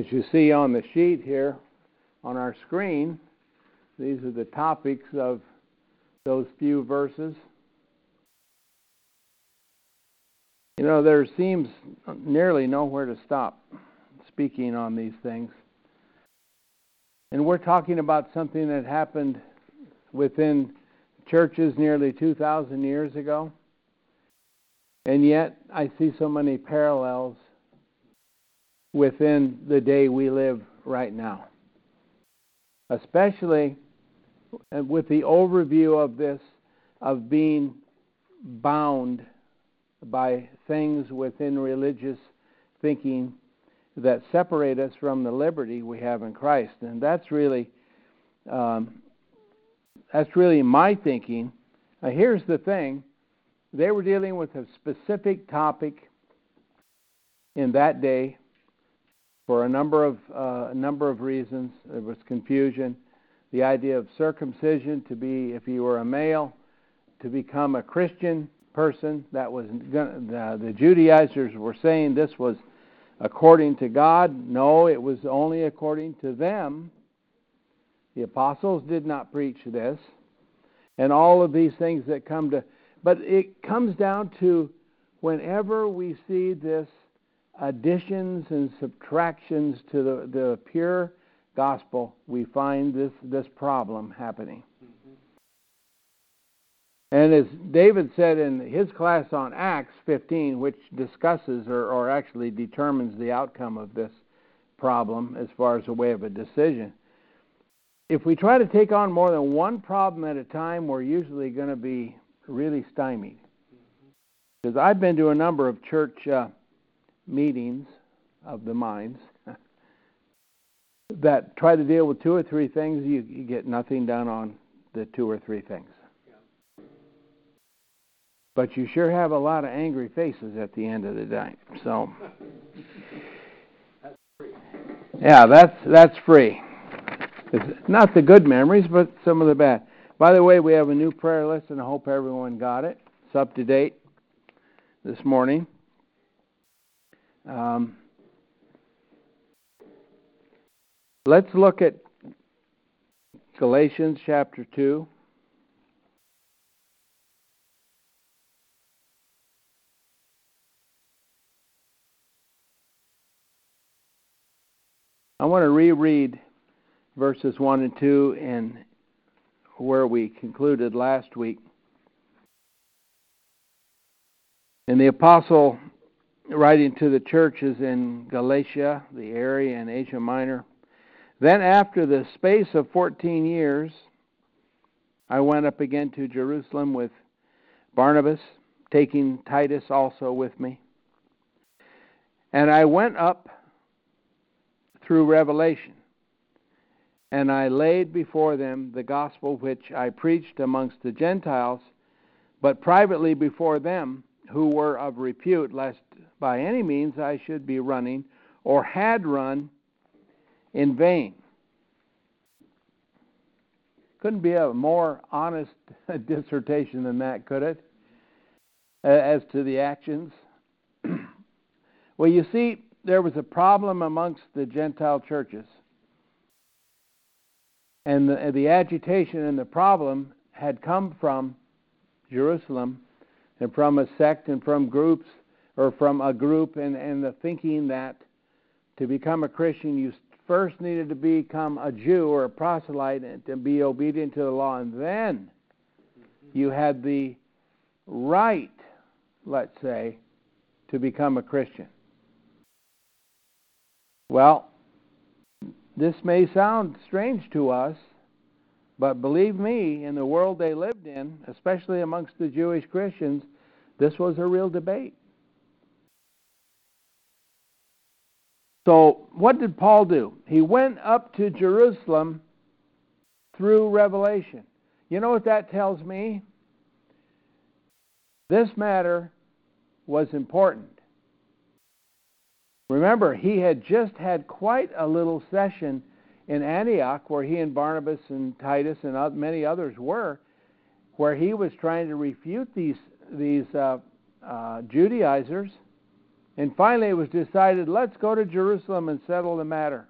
As you see on the sheet here on our screen, these are the topics of those few verses. You know, there seems nearly nowhere to stop speaking on these things. And we're talking about something that happened within churches nearly 2,000 years ago. And yet, I see so many parallels within the day we live right now. Especially with the overview of this, of being bound by things within religious thinking that separate us from the liberty we have in Christ, and that's really um, that's really my thinking. Now, here's the thing: they were dealing with a specific topic in that day for a number of uh, a number of reasons. There was confusion. The idea of circumcision to be, if you were a male, to become a Christian person. That was uh, the Judaizers were saying this was according to God. No, it was only according to them. The apostles did not preach this, and all of these things that come to. But it comes down to whenever we see this additions and subtractions to the, the pure gospel, we find this, this problem happening. And as David said in his class on Acts 15, which discusses or, or actually determines the outcome of this problem as far as a way of a decision, if we try to take on more than one problem at a time, we're usually going to be really stymied. Because I've been to a number of church uh, meetings of the minds that try to deal with two or three things, you, you get nothing done on the two or three things. But you sure have a lot of angry faces at the end of the day. So, yeah, that's that's free. It's not the good memories, but some of the bad. By the way, we have a new prayer list, and I hope everyone got it. It's up to date this morning. Um, let's look at Galatians chapter 2. I want to reread verses 1 and 2 and where we concluded last week. And the apostle writing to the churches in Galatia, the area, in Asia Minor. Then, after the space of 14 years, I went up again to Jerusalem with Barnabas, taking Titus also with me. And I went up through Revelation, and I laid before them the gospel which I preached amongst the Gentiles, but privately before them who were of repute, lest by any means I should be running or had run in vain. Couldn't be a more honest dissertation than that, could it? As to the actions. well, you see, there was a problem amongst the Gentile churches. And the, the agitation and the problem had come from Jerusalem and from a sect and from groups or from a group and, and the thinking that to become a Christian you first needed to become a Jew or a proselyte and to be obedient to the law and then you had the right, let's say, to become a Christian. Well, this may sound strange to us, But believe me, in the world they lived in, especially amongst the Jewish Christians, this was a real debate. So, what did Paul do? He went up to Jerusalem through Revelation. You know what that tells me? This matter was important. Remember, he had just had quite a little session in Antioch where he and Barnabas and Titus and many others were, where he was trying to refute these these uh, uh, Judaizers, and finally it was decided, let's go to Jerusalem and settle the matter.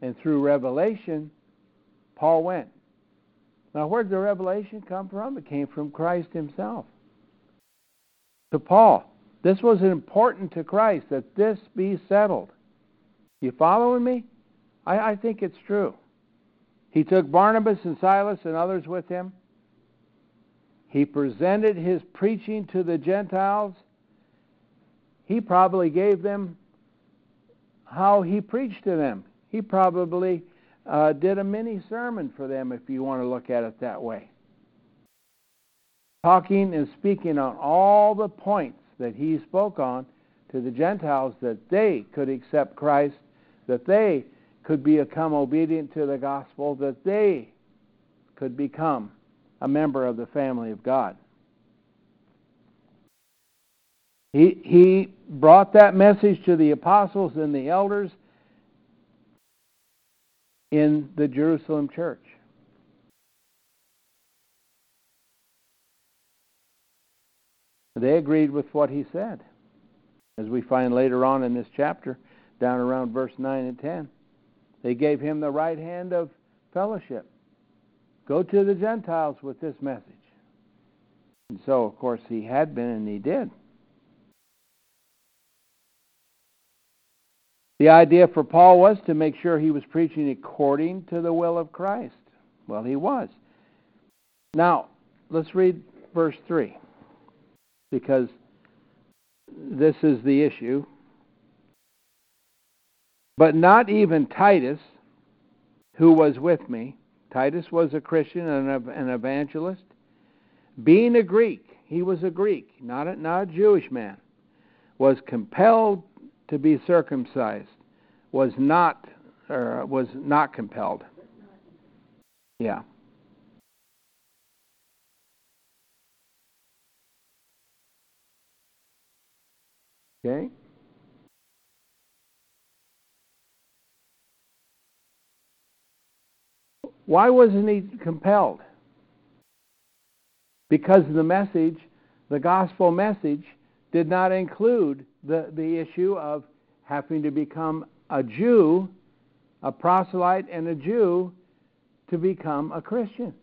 And through revelation, Paul went. Now, where did the revelation come from? It came from Christ Himself. To Paul, this was important to Christ that this be settled. You following me? I, I think it's true. He took Barnabas and Silas and others with him. He presented his preaching to the Gentiles. He probably gave them how he preached to them. He probably uh, did a mini sermon for them, if you want to look at it that way. Talking and speaking on all the points that he spoke on to the Gentiles that they could accept Christ, that they could become obedient to the gospel, that they could become a member of the family of God. He, he brought that message to the apostles and the elders in the Jerusalem church. They agreed with what he said, as we find later on in this chapter, down around verse 9 and 10. They gave him the right hand of fellowship. Go to the Gentiles with this message. And so, of course, he had been and he did. The idea for Paul was to make sure he was preaching according to the will of Christ. Well, he was. Now, let's read verse 3 because this is the issue. But not even Titus, who was with me, Titus was a Christian and an evangelist, being a Greek, he was a Greek, not a, not a Jewish man, was compelled to be circumcised, was not or was not compelled. Yeah. Okay? Why wasn't he compelled? Because the message, the gospel message, did not include the, the issue of having to become a Jew, a proselyte, and a Jew to become a Christian.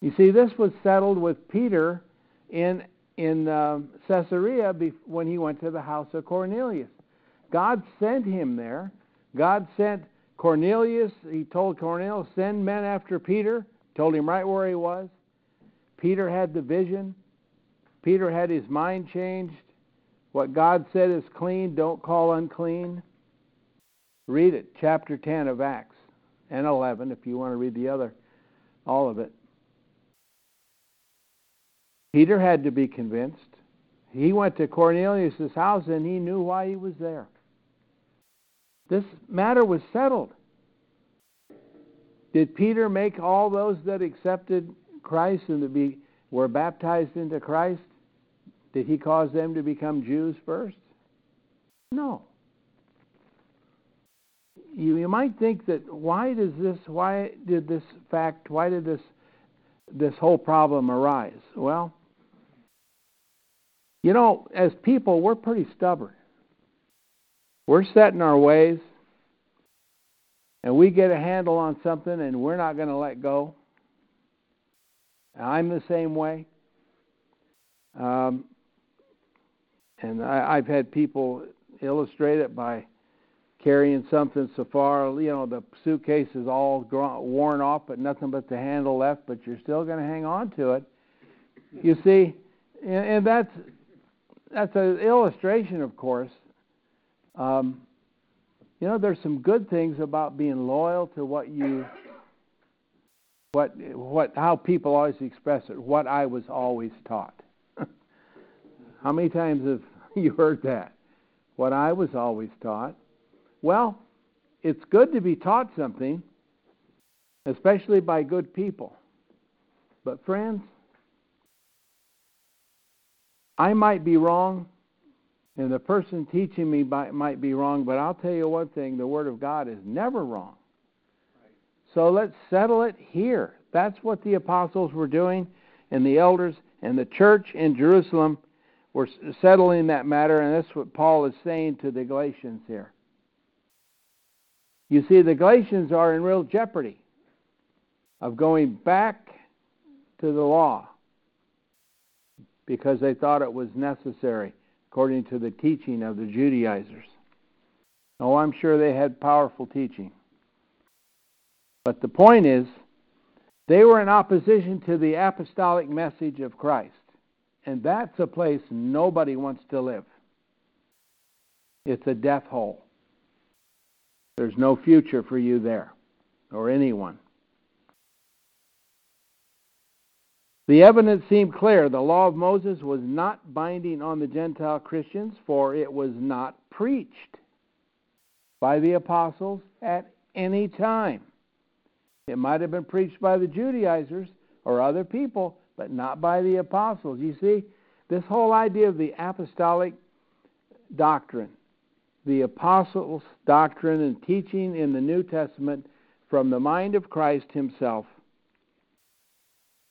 You see, this was settled with Peter in in um, Caesarea when he went to the house of Cornelius. God sent him there. God sent Cornelius. He told Cornelius, "Send men after Peter." Told him right where he was. Peter had the vision. Peter had his mind changed. What God said is clean, don't call unclean. Read it, chapter 10 of Acts and 11 if you want to read the other, all of it. Peter had to be convinced. He went to Cornelius' house and he knew why he was there. This matter was settled. Did Peter make all those that accepted Christ and to be were baptized into Christ? Did he cause them to become Jews first? No. You, you might think that why does this why did this fact why did this this whole problem arise? Well, you know, as people, we're pretty stubborn. We're set in our ways, and we get a handle on something, and we're not going to let go. I'm the same way. Um, and I, I've had people illustrate it by carrying something so far, you know, the suitcase is all worn off, but nothing but the handle left, but you're still going to hang on to it. You see, and, and that's that's an illustration, of course. Um, You know, there's some good things about being loyal to what you what what how people always express it, what I was always taught. how many times have you heard that? What I was always taught. Well, it's good to be taught something, especially by good people. But friends, I might be wrong, and the person teaching me might be wrong, but I'll tell you one thing the Word of God is never wrong. So let's settle it here. That's what the apostles were doing, and the elders and the church in Jerusalem were settling that matter, and that's what Paul is saying to the Galatians here. You see, the Galatians are in real jeopardy of going back to the law because they thought it was necessary according to the teaching of the Judaizers. Oh, I'm sure they had powerful teaching. But the point is, they were in opposition to the apostolic message of Christ. And that's a place nobody wants to live. It's a death hole. There's no future for you there or anyone. The evidence seemed clear. The law of Moses was not binding on the Gentile Christians, for it was not preached by the apostles at any time. It might have been preached by the Judaizers or other people, but not by the apostles. You see, this whole idea of the apostolic doctrine, the apostles' doctrine and teaching in the New Testament from the mind of Christ himself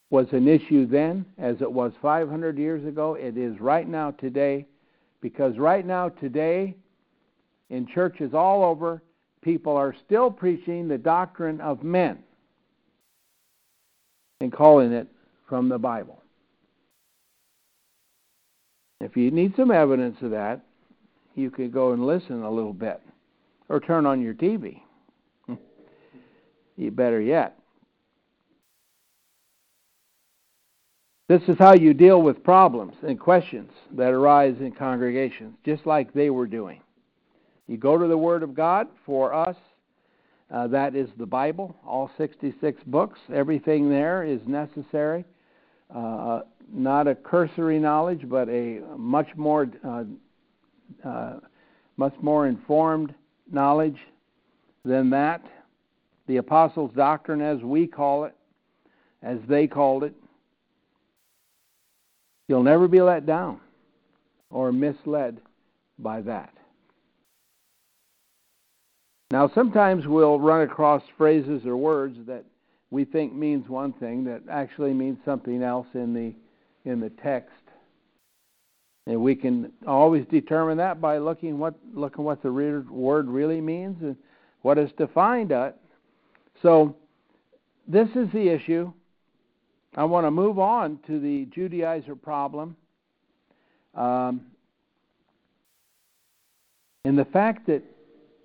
was an issue then as it was 500 years ago. It is right now today because right now today in churches all over, people are still preaching the doctrine of men and calling it from the Bible. If you need some evidence of that, you could go and listen a little bit or turn on your TV. you better yet. This is how you deal with problems and questions that arise in congregations, just like they were doing. You go to the Word of God. For us, uh, that is the Bible, all 66 books. Everything there is necessary. Uh, not a cursory knowledge, but a much more, uh, uh much more informed knowledge than that. The Apostles' doctrine, as we call it, as they called it, You'll never be let down or misled by that. Now, sometimes we'll run across phrases or words that we think means one thing that actually means something else in the in the text. And we can always determine that by looking what looking what the word really means and what is defined it. So this is the issue I want to move on to the Judaizer problem. Um, and the fact that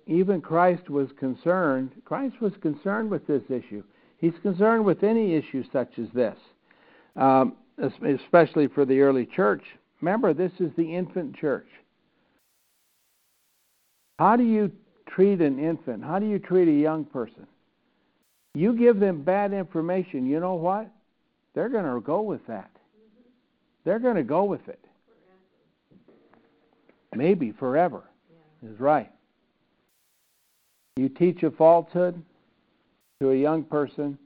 even Christ was concerned, Christ was concerned with this issue. He's concerned with any issue such as this, um, especially for the early church. Remember, this is the infant church. How do you treat an infant? How do you treat a young person? You give them bad information, you know what? they're going to go with that. They're going to go with it. Maybe forever is right. You teach a falsehood to a young person,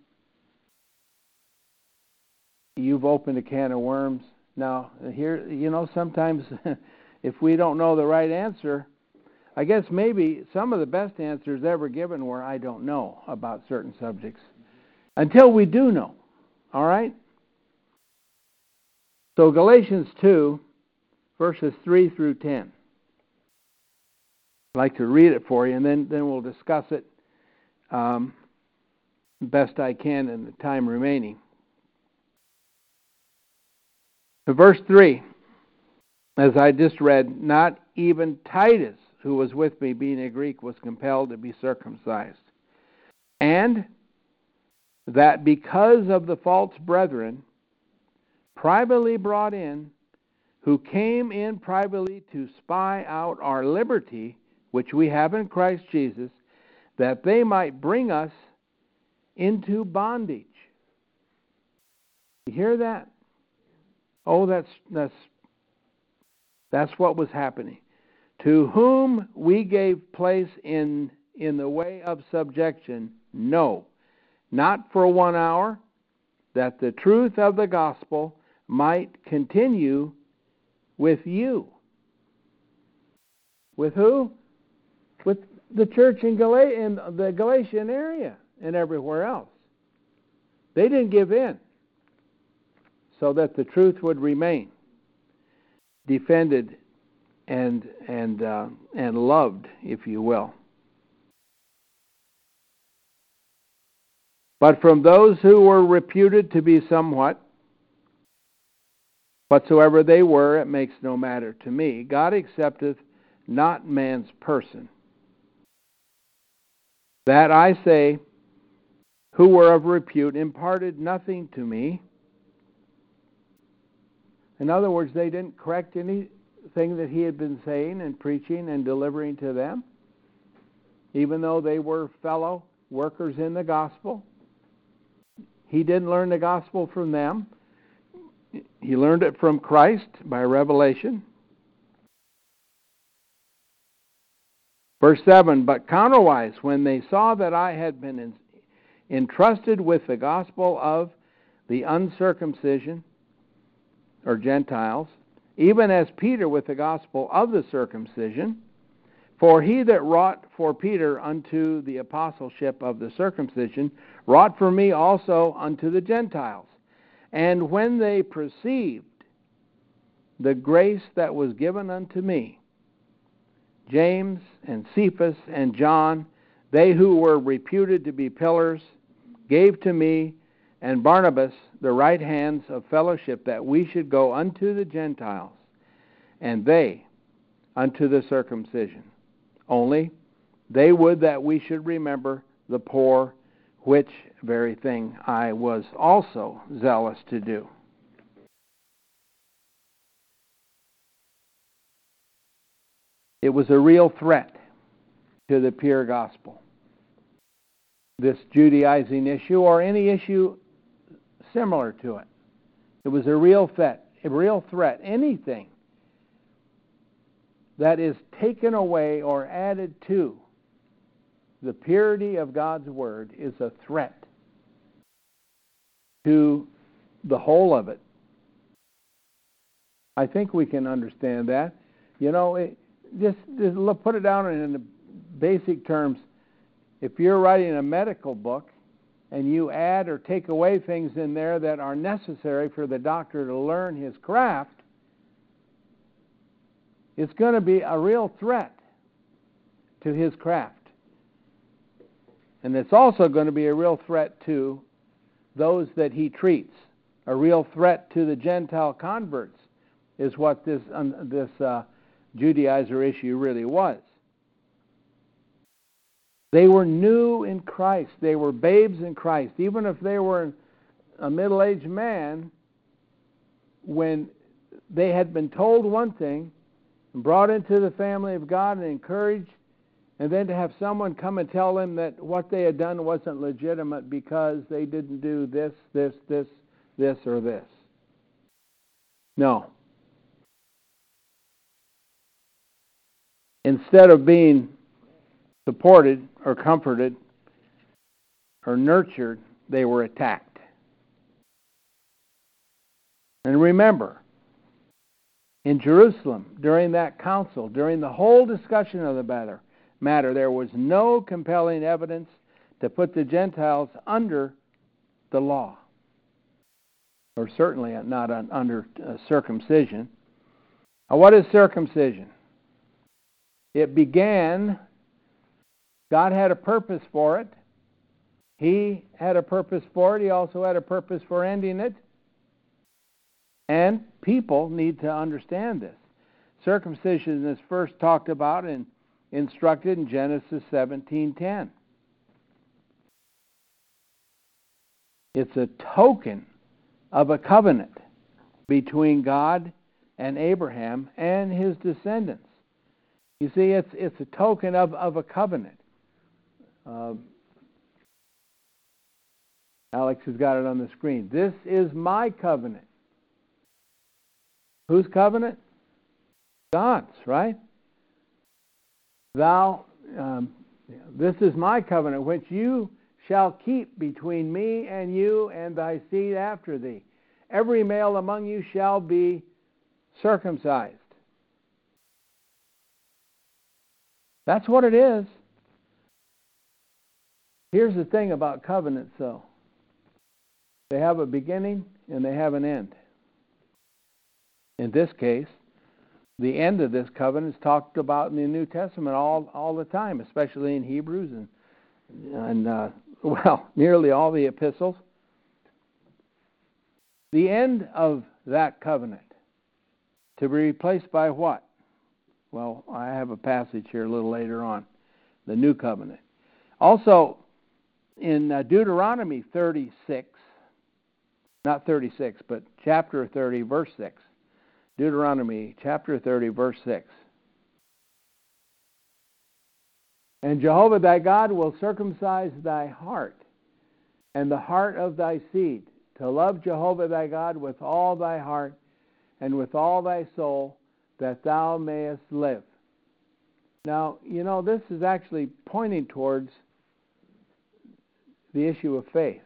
you've opened a can of worms. Now, here, you know, sometimes if we don't know the right answer, I guess maybe some of the best answers ever given were I don't know about certain subjects until we do know. All right? So, Galatians 2, verses 3 through 10. I'd like to read it for you, and then, then we'll discuss it um, best I can in the time remaining. Verse 3, as I just read, not even Titus, who was with me, being a Greek, was compelled to be circumcised. And that because of the false brethren, privately brought in, who came in privately to spy out our liberty which we have in Christ Jesus, that they might bring us into bondage. You hear that? Oh, that's that's that's what was happening. To whom we gave place in in the way of subjection, no, not for one hour, that the truth of the gospel might continue with you. With who? With the church in, Gal- in the Galatian area and everywhere else. They didn't give in so that the truth would remain defended and and uh, and loved, if you will. But from those who were reputed to be somewhat, whatsoever they were, it makes no matter to me. God accepteth not man's person. That I say, who were of repute, imparted nothing to me. In other words, they didn't correct anything that he had been saying and preaching and delivering to them, even though they were fellow workers in the gospel. He didn't learn the gospel from them. He learned it from Christ by revelation. Verse 7 But counterwise, when they saw that I had been entrusted with the gospel of the uncircumcision, or Gentiles, even as Peter with the gospel of the circumcision, for he that wrought for Peter unto the apostleship of the circumcision wrought for me also unto the Gentiles. And when they perceived the grace that was given unto me, James and Cephas and John, they who were reputed to be pillars, gave to me and Barnabas the right hands of fellowship that we should go unto the Gentiles, and they unto the circumcision. Only they would that we should remember the poor, which very thing I was also zealous to do. It was a real threat to the pure gospel. This Judaizing issue, or any issue similar to it. It was a real threat, a real threat. Anything that is taken away or added to the purity of God's Word is a threat to the whole of it. I think we can understand that. You know, it, just, just put it down in the basic terms. If you're writing a medical book and you add or take away things in there that are necessary for the doctor to learn his craft, it's going to be a real threat to his craft. And it's also going to be a real threat to those that he treats. A real threat to the Gentile converts is what this, um, this uh, Judaizer issue really was. They were new in Christ. They were babes in Christ. Even if they were a middle aged man, when they had been told one thing, brought into the family of God and encouraged, and then to have someone come and tell them that what they had done wasn't legitimate because they didn't do this, this, this, this, or this. No. Instead of being supported or comforted or nurtured, they were attacked. And remember, in Jerusalem, during that council, during the whole discussion of the matter, matter, there was no compelling evidence to put the Gentiles under the law, or certainly not under uh, circumcision. Now, what is circumcision? It began God had a purpose for it. He had a purpose for it. He also had a purpose for ending it. And people need to understand this. Circumcision is first talked about and instructed in Genesis 17:10. It's a token of a covenant between God and Abraham and his descendants. You see, it's it's a token of, of a covenant. Uh, Alex has got it on the screen. This is my covenant. Whose covenant? God's, right? Thou, um, this is my covenant, which you shall keep between me and you and thy seed after thee. Every male among you shall be circumcised. That's what it is. Here's the thing about covenants, though they have a beginning and they have an end. In this case, the end of this covenant is talked about in the New Testament all, all the time, especially in Hebrews and, and uh, well, nearly all the epistles. The end of that covenant to be replaced by what? Well, I have a passage here a little later on, the new covenant. Also, in uh, Deuteronomy 36, not 36, but chapter 30, verse 6. Deuteronomy chapter 30, verse 6. And Jehovah thy God will circumcise thy heart and the heart of thy seed, to love Jehovah thy God with all thy heart and with all thy soul, that thou mayest live. Now, you know, this is actually pointing towards the issue of faith.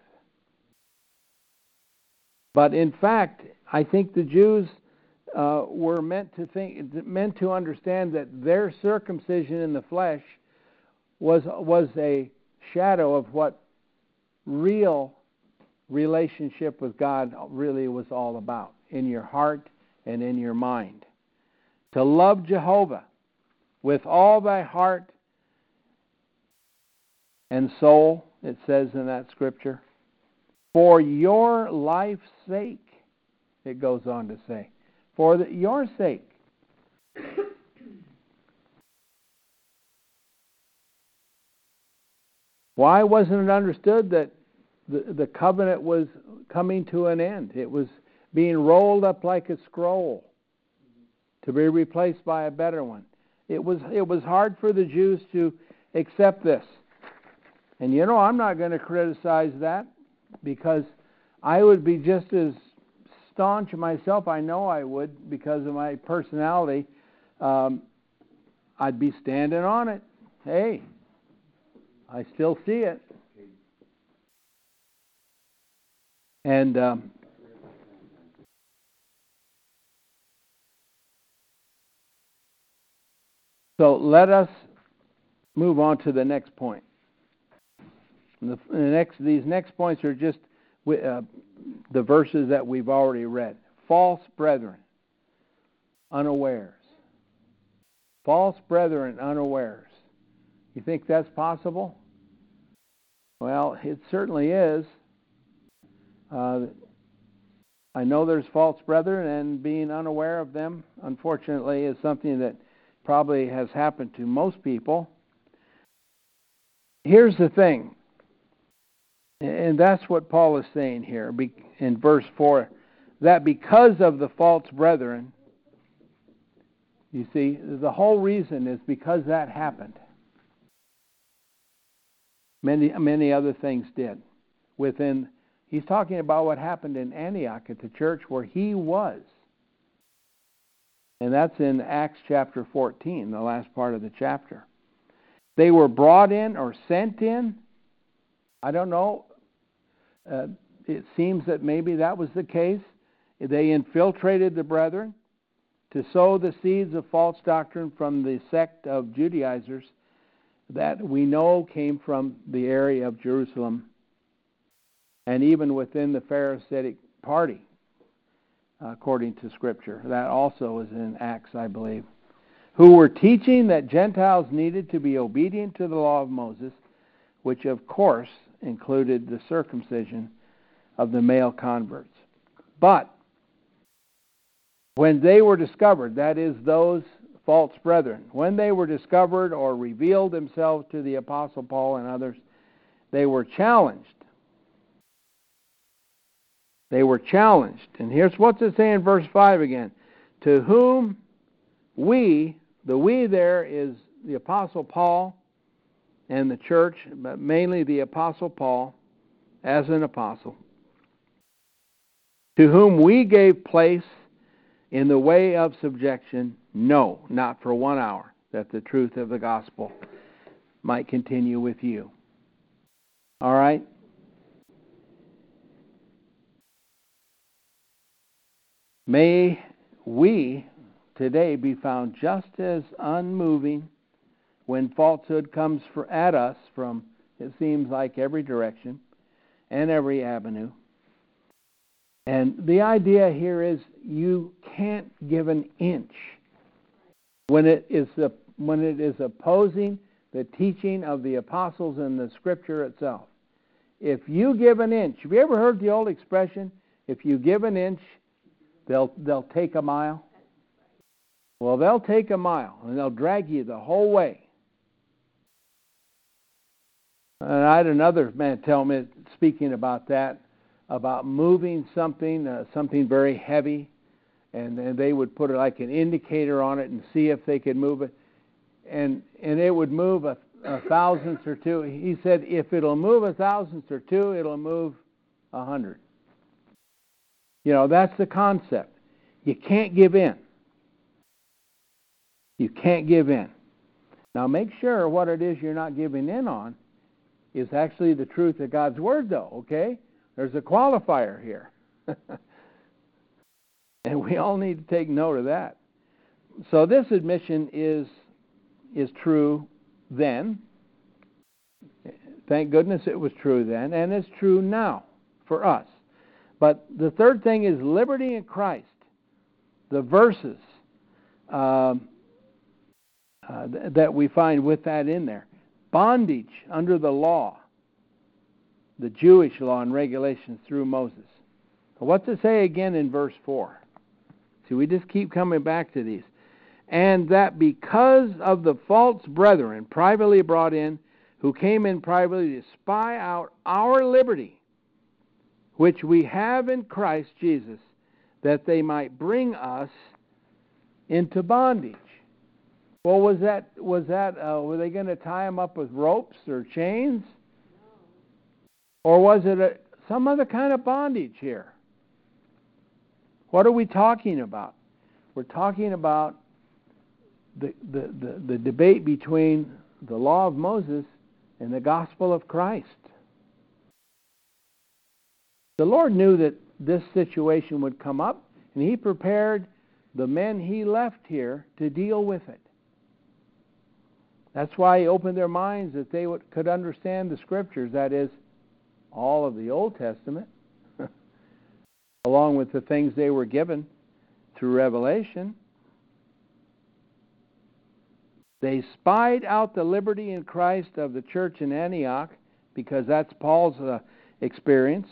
But in fact, I think the Jews uh, were meant to think, meant to understand that their circumcision in the flesh was was a shadow of what real relationship with God really was all about in your heart and in your mind. To love Jehovah with all thy heart and soul, it says in that scripture, for your life's sake, it goes on to say. For the, your sake. Why wasn't it understood that the, the covenant was coming to an end? It was being rolled up like a scroll to be replaced by a better one. It was, it was hard for the Jews to accept this. And you know, I'm not going to criticize that because I would be just as staunch myself. I know I would because of my personality. Um, I'd be standing on it. Hey, I still see it. And um, so let us move on to the next point. The, the next, these next points are just uh, the verses that we've already read. False brethren, unawares. False brethren, unawares. You think that's possible? Well, it certainly is. Uh, I know there's false brethren, and being unaware of them, unfortunately, is something that probably has happened to most people. Here's the thing and that's what Paul is saying here in verse 4 that because of the false brethren, you see, the whole reason is because that happened. Many, many other things did. Within, he's talking about what happened in Antioch at the church where he was. And that's in Acts chapter 14, the last part of the chapter. They were brought in or sent in. I don't know uh, it seems that maybe that was the case. They infiltrated the brethren to sow the seeds of false doctrine from the sect of Judaizers that we know came from the area of Jerusalem and even within the Pharisaic party, according to Scripture. That also is in Acts, I believe. Who were teaching that Gentiles needed to be obedient to the law of Moses, which of course included the circumcision of the male converts. But when they were discovered, that is, those false brethren, when they were discovered or revealed themselves to the Apostle Paul and others, they were challenged. They were challenged. And here's what's it saying in verse 5 again To whom we the we there is the Apostle Paul and the church, but mainly the Apostle Paul as an apostle, to whom we gave place in the way of subjection, no, not for one hour, that the truth of the gospel might continue with you. All right? May we today be found just as unmoving when falsehood comes for, at us from, it seems like, every direction and every avenue. And the idea here is you can't give an inch when it is when it is opposing the teaching of the apostles and the scripture itself. If you give an inch, have you ever heard the old expression, if you give an inch, they'll they'll take a mile? Well, they'll take a mile and they'll drag you the whole way. And I had another man tell me, speaking about that, about moving something, uh, something very heavy, and, and they would put like an indicator on it and see if they could move it, and and it would move a, a thousandth or two. He said if it'll move a thousandth or two, it'll move a hundred. You know that's the concept. You can't give in. You can't give in. Now make sure what it is you're not giving in on is actually the truth of God's Word, though, okay? There's a qualifier here. and we all need to take note of that. So this admission is is true then. Thank goodness it was true then, and it's true now for us. But the third thing is liberty in Christ. The verses um, uh, th- that we find with that in there bondage under the law, the Jewish law and regulations through Moses. What's it say again in verse 4? See, we just keep coming back to these. And that because of the false brethren privately brought in, who came in privately to spy out our liberty, which we have in Christ Jesus, that they might bring us into bondage. Well, was that was that uh, were they going to tie him up with ropes or chains, or was it a, some other kind of bondage here? What are we talking about? We're talking about the, the, the, the debate between the law of Moses and the gospel of Christ. The Lord knew that this situation would come up, and He prepared the men He left here to deal with it. That's why he opened their minds that they would, could understand the scriptures, that is, all of the Old Testament, along with the things they were given through Revelation. They spied out the liberty in Christ of the church in Antioch, because that's Paul's uh, experience,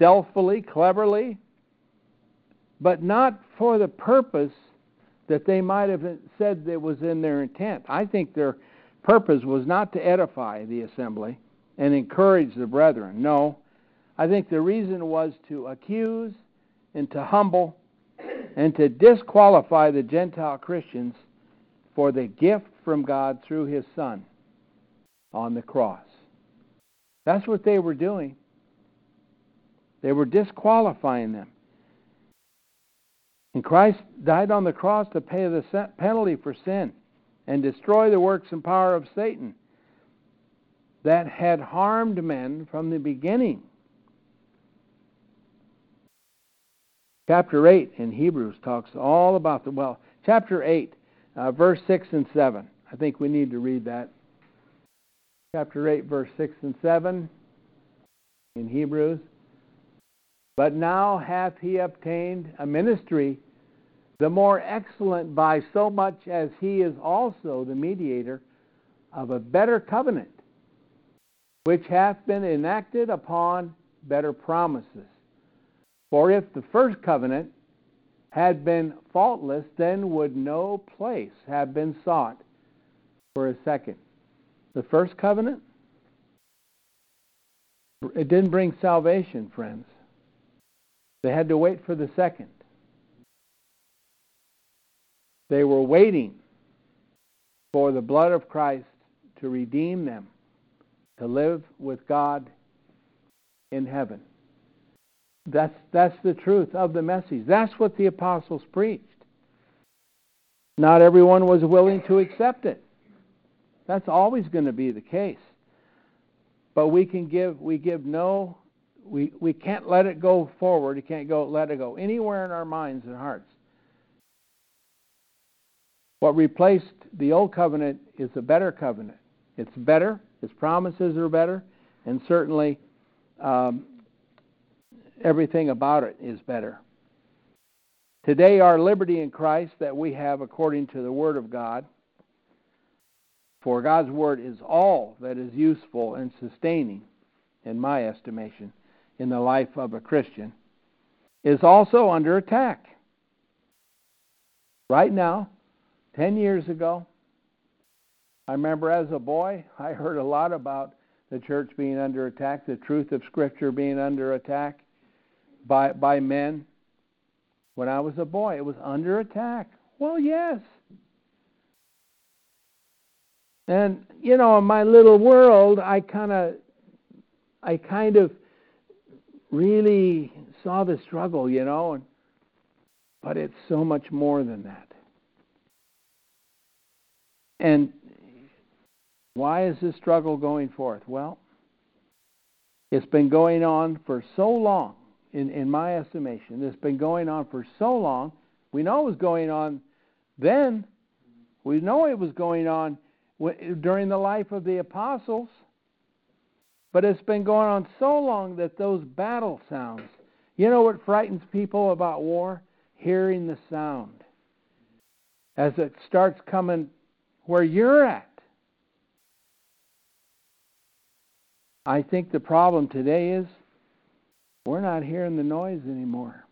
stealthily, cleverly, but not for the purpose that they might have said that was in their intent. I think their purpose was not to edify the assembly and encourage the brethren. No, I think the reason was to accuse and to humble and to disqualify the Gentile Christians for the gift from God through his Son on the cross. That's what they were doing. They were disqualifying them. And Christ died on the cross to pay the penalty for sin and destroy the works and power of Satan that had harmed men from the beginning. Chapter 8 in Hebrews talks all about the, well, chapter 8, uh, verse 6 and 7. I think we need to read that. Chapter 8, verse 6 and 7 in Hebrews. But now hath he obtained a ministry the more excellent by so much as he is also the mediator of a better covenant, which hath been enacted upon better promises. For if the first covenant had been faultless, then would no place have been sought for a second. The first covenant, it didn't bring salvation, friends. They had to wait for the second. They were waiting for the blood of Christ to redeem them, to live with God in heaven. That's, that's the truth of the message. That's what the apostles preached. Not everyone was willing to accept it. That's always going to be the case. But we can give we give no we, we can't let it go forward. You can't go let it go anywhere in our minds and hearts. What replaced the old covenant is a better covenant. It's better. Its promises are better, and certainly um, everything about it is better. Today, our liberty in Christ that we have according to the Word of God, for God's Word is all that is useful and sustaining, in my estimation, in the life of a Christian, is also under attack. Right now, 10 years ago, I remember as a boy, I heard a lot about the church being under attack, the truth of Scripture being under attack by, by men. When I was a boy, it was under attack. Well, yes. And you know, in my little world, I kind of, I kind of really saw the struggle, you know, but it's so much more than that. And why is this struggle going forth? Well, it's been going on for so long, in, in my estimation. It's been going on for so long. We know it was going on then. We know it was going on during the life of the apostles. But it's been going on so long that those battle sounds, you know what frightens people about war? Hearing the sound. As it starts coming where you're at. I think the problem today is we're not hearing the noise anymore.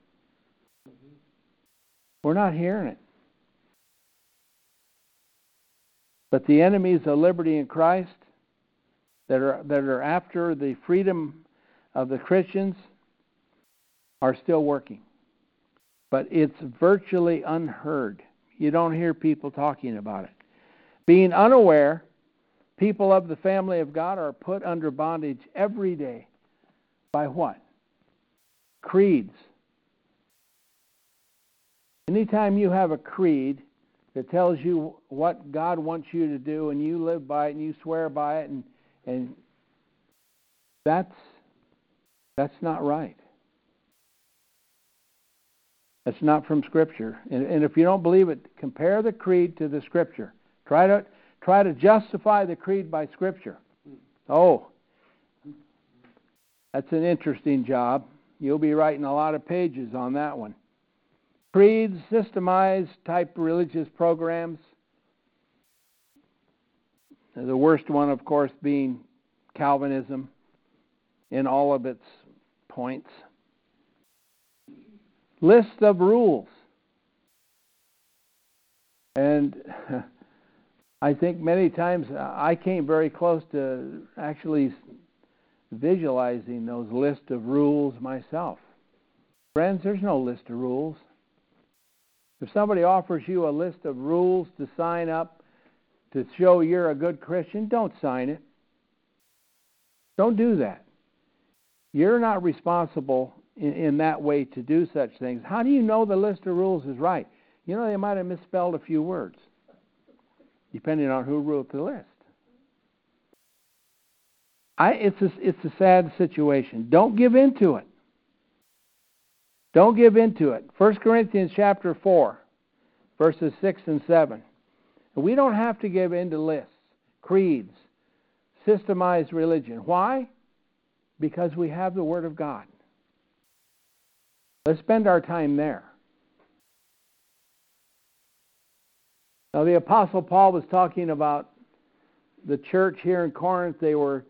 We're not hearing it. But the enemies of liberty in Christ that are that are after the freedom of the Christians are still working. But it's virtually unheard. You don't hear people talking about it. Being unaware, people of the family of God are put under bondage every day by what? Creeds. Anytime you have a creed that tells you what God wants you to do and you live by it and you swear by it and and that's that's not right. That's not from Scripture. And, and if you don't believe it, compare the creed to the Scripture. Try to try to justify the creed by Scripture. Oh, that's an interesting job. You'll be writing a lot of pages on that one. Creeds, systemized type religious programs, the worst one, of course, being Calvinism in all of its points. List of rules. And I think many times I came very close to actually visualizing those list of rules myself. Friends, there's no list of rules. If somebody offers you a list of rules to sign up to show you're a good Christian, don't sign it. Don't do that. You're not responsible in, in, that way to do such things. How do you know the list of rules is right? You know, they might have misspelled a few words, depending on who wrote the list. I, it's, a, it's a sad situation. Don't give in to it. Don't give in to it. 1 Corinthians chapter 4, verses 6 and 7. We don't have to give in to lists, creeds, systemized religion. Why? Because we have the Word of God. Let's spend our time there. Now, the Apostle Paul was talking about the church here in Corinth. They were,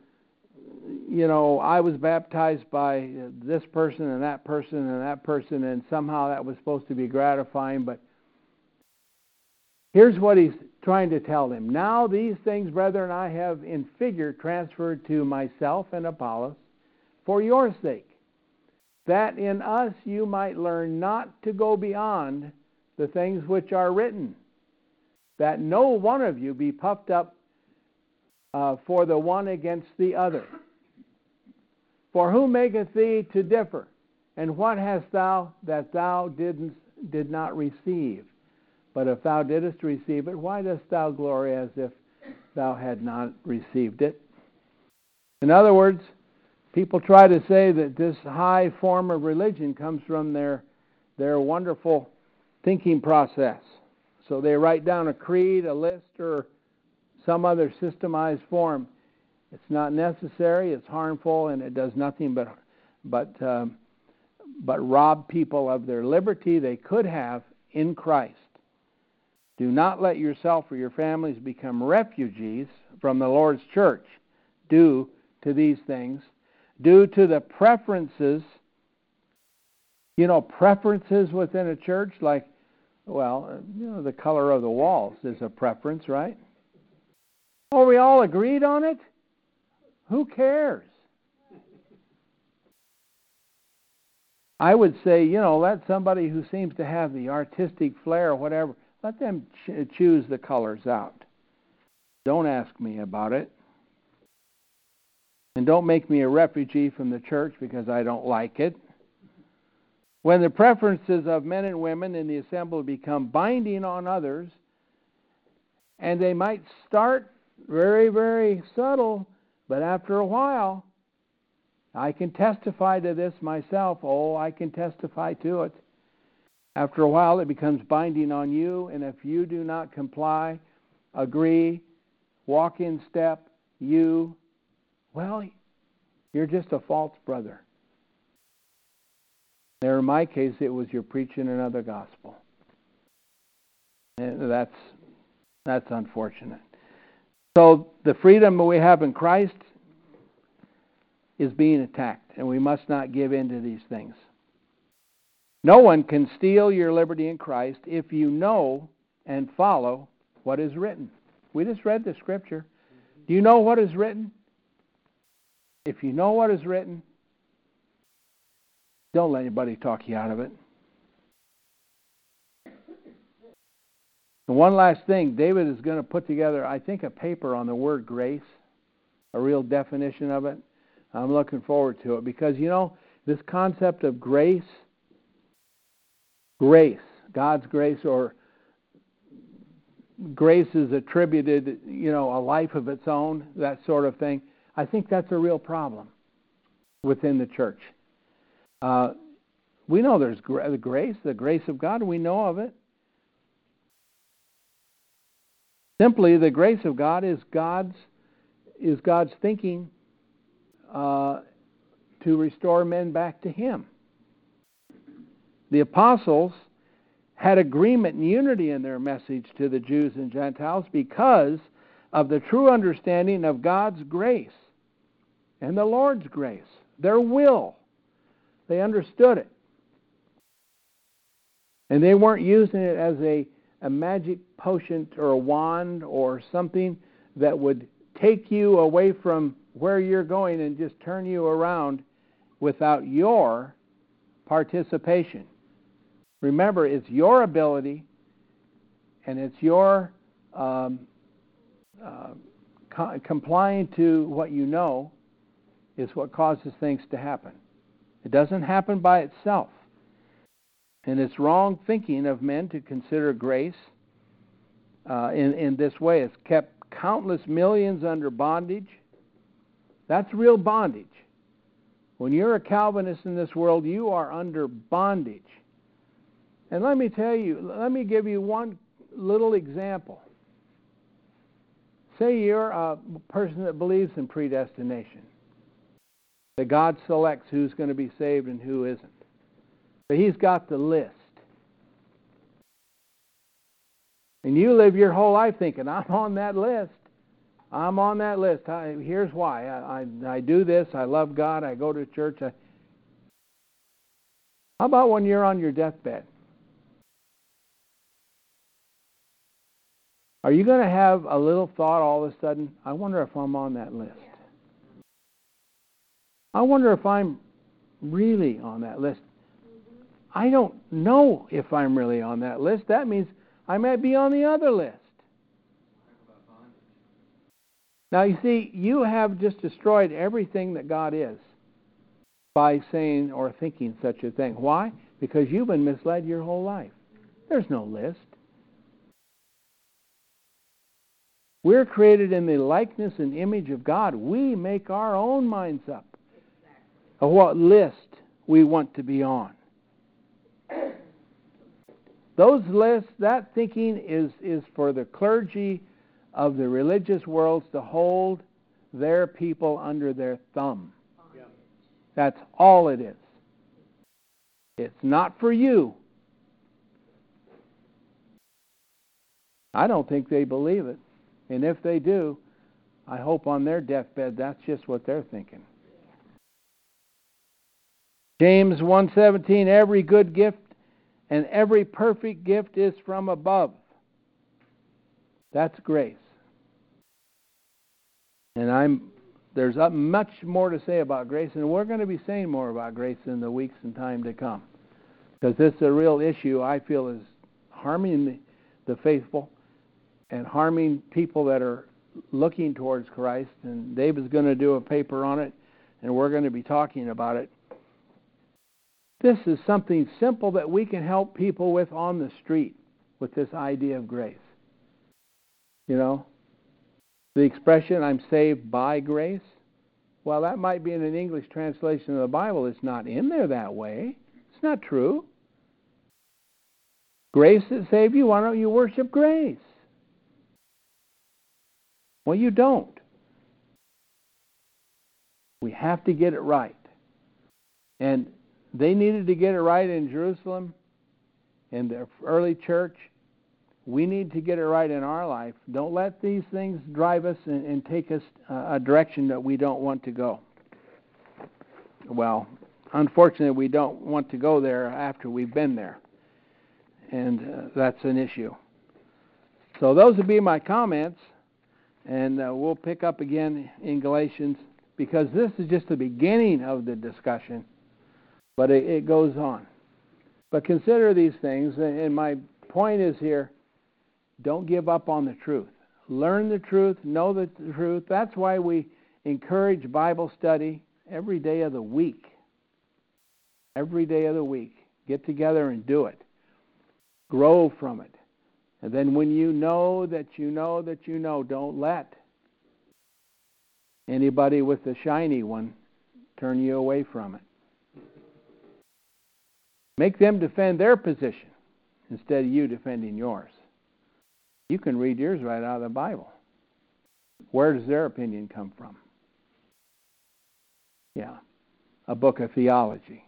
you know, I was baptized by this person and that person and that person, and somehow that was supposed to be gratifying, but Here's what he's trying to tell them. Now these things, brethren, I have in figure transferred to myself and Apollos for your sake, that in us you might learn not to go beyond the things which are written, that no one of you be puffed up uh, for the one against the other. For who maketh thee to differ? And what hast thou that thou didn't, did not receive? But if thou didst receive it, why dost thou glory as if thou had not received it? In other words, people try to say that this high form of religion comes from their, their wonderful thinking process. So they write down a creed, a list, or some other systemized form. It's not necessary, it's harmful, and it does nothing but, but, um, but rob people of their liberty they could have in Christ. Do not let yourself or your families become refugees from the Lord's church due to these things, due to the preferences. You know, preferences within a church, like well, you know, the color of the walls is a preference, right? Are we all agreed on it? Who cares? I would say, you know, let somebody who seems to have the artistic flair or whatever, let them ch- choose the colors out. Don't ask me about it. And don't make me a refugee from the church because I don't like it. When the preferences of men and women in the assembly become binding on others, and they might start very, very subtle, but after a while, I can testify to this myself. Oh, I can testify to it. After a while, it becomes binding on you, and if you do not comply, agree, walk in step, you, well, you're just a false brother. There, in my case, it was you're preaching another gospel. And that's that's unfortunate. So the freedom we have in Christ is being attacked, and we must not give in to these things. No one can steal your liberty in Christ if you know and follow what is written. We just read the scripture. Do you know what is written? If you know what is written, don't let anybody talk you out of it. And one last thing, David is going to put together, I think, a paper on the word grace, a real definition of it. I'm looking forward to it because, you know, this concept of grace, grace, God's grace, or grace is attributed, you know, a life of its own, that sort of thing. I think that's a real problem within the church. Uh, we know there's gra- the grace, the grace of God, we know of it. Simply, the grace of God is God's is God's thinking uh, to restore men back to Him. The apostles had agreement and unity in their message to the Jews and Gentiles because of the true understanding of God's grace and the Lord's grace, their will they understood it. And they weren't using it as a, a magic potion or a wand or something that would take you away from where you're going and just turn you around without your participation. Remember, it's your ability and it's your um, uh, co- complying to what you know is what causes things to happen. It doesn't happen by itself. And it's wrong thinking of men to consider grace uh, in, in this way. It's kept countless millions under bondage. That's real bondage. When you're a Calvinist in this world, you are under bondage. And let me tell you, let me give you one little example. Say you're a person that believes in predestination that God selects who's going to be saved and who isn't. But He's got the list. And you live your whole life thinking, I'm on that list. I'm on that list. I, here's why. I, I, I do this. I love God. I go to church. I... How about when you're on your deathbed? Are you going to have a little thought all of a sudden? I wonder if I'm on that list. I wonder if I'm really on that list. I don't know if I'm really on that list. That means I might be on the other list. Now, you see, you have just destroyed everything that God is by saying or thinking such a thing. Why? Because you've been misled your whole life. There's no list. We're created in the likeness and image of God. We make our own minds up of what list we want to be on. Those lists, that thinking is, is for the clergy of the religious worlds to hold their people under their thumb. That's all it is. It's not for you. I don't think they believe it. And if they do, I hope on their deathbed that's just what they're thinking. James 1:17 Every good gift and every perfect gift is from above. That's grace. And I'm there's much more to say about grace, and we're going to be saying more about grace in the weeks and time to come, because this is a real issue. I feel is harming the, the faithful and harming people that are looking towards Christ. And Dave is going to do a paper on it, and we're going to be talking about it. This is something simple that we can help people with on the street with this idea of grace. You know, the expression, I'm saved by grace, well, that might be in an English translation of the Bible. It's not in there that way. It's not true. Grace that saved you, why don't you worship grace? Well, you don't. We have to get it right. And they needed to get it right in Jerusalem, in the early church. We need to get it right in our life. Don't let these things drive us and, and take us uh, a direction that we don't want to go. Well, unfortunately, we don't want to go there after we've been there. And uh, that's an issue. So, those would be my comments. And uh, we'll pick up again in Galatians because this is just the beginning of the discussion but it, it goes on. But consider these things, and my point is here don't give up on the truth. Learn the truth, know the truth. That's why we encourage Bible study every day of the week. Every day of the week. Get together and do it. Grow from it. And then when you know that you know that you know, don't let anybody with the shiny one turn you away from it. Make them defend their position instead of you defending yours. You can read yours right out of the Bible. Where does their opinion come from? Yeah, a book of theology,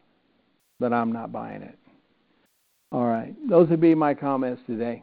but I'm not buying it. All right, those would be my comments today.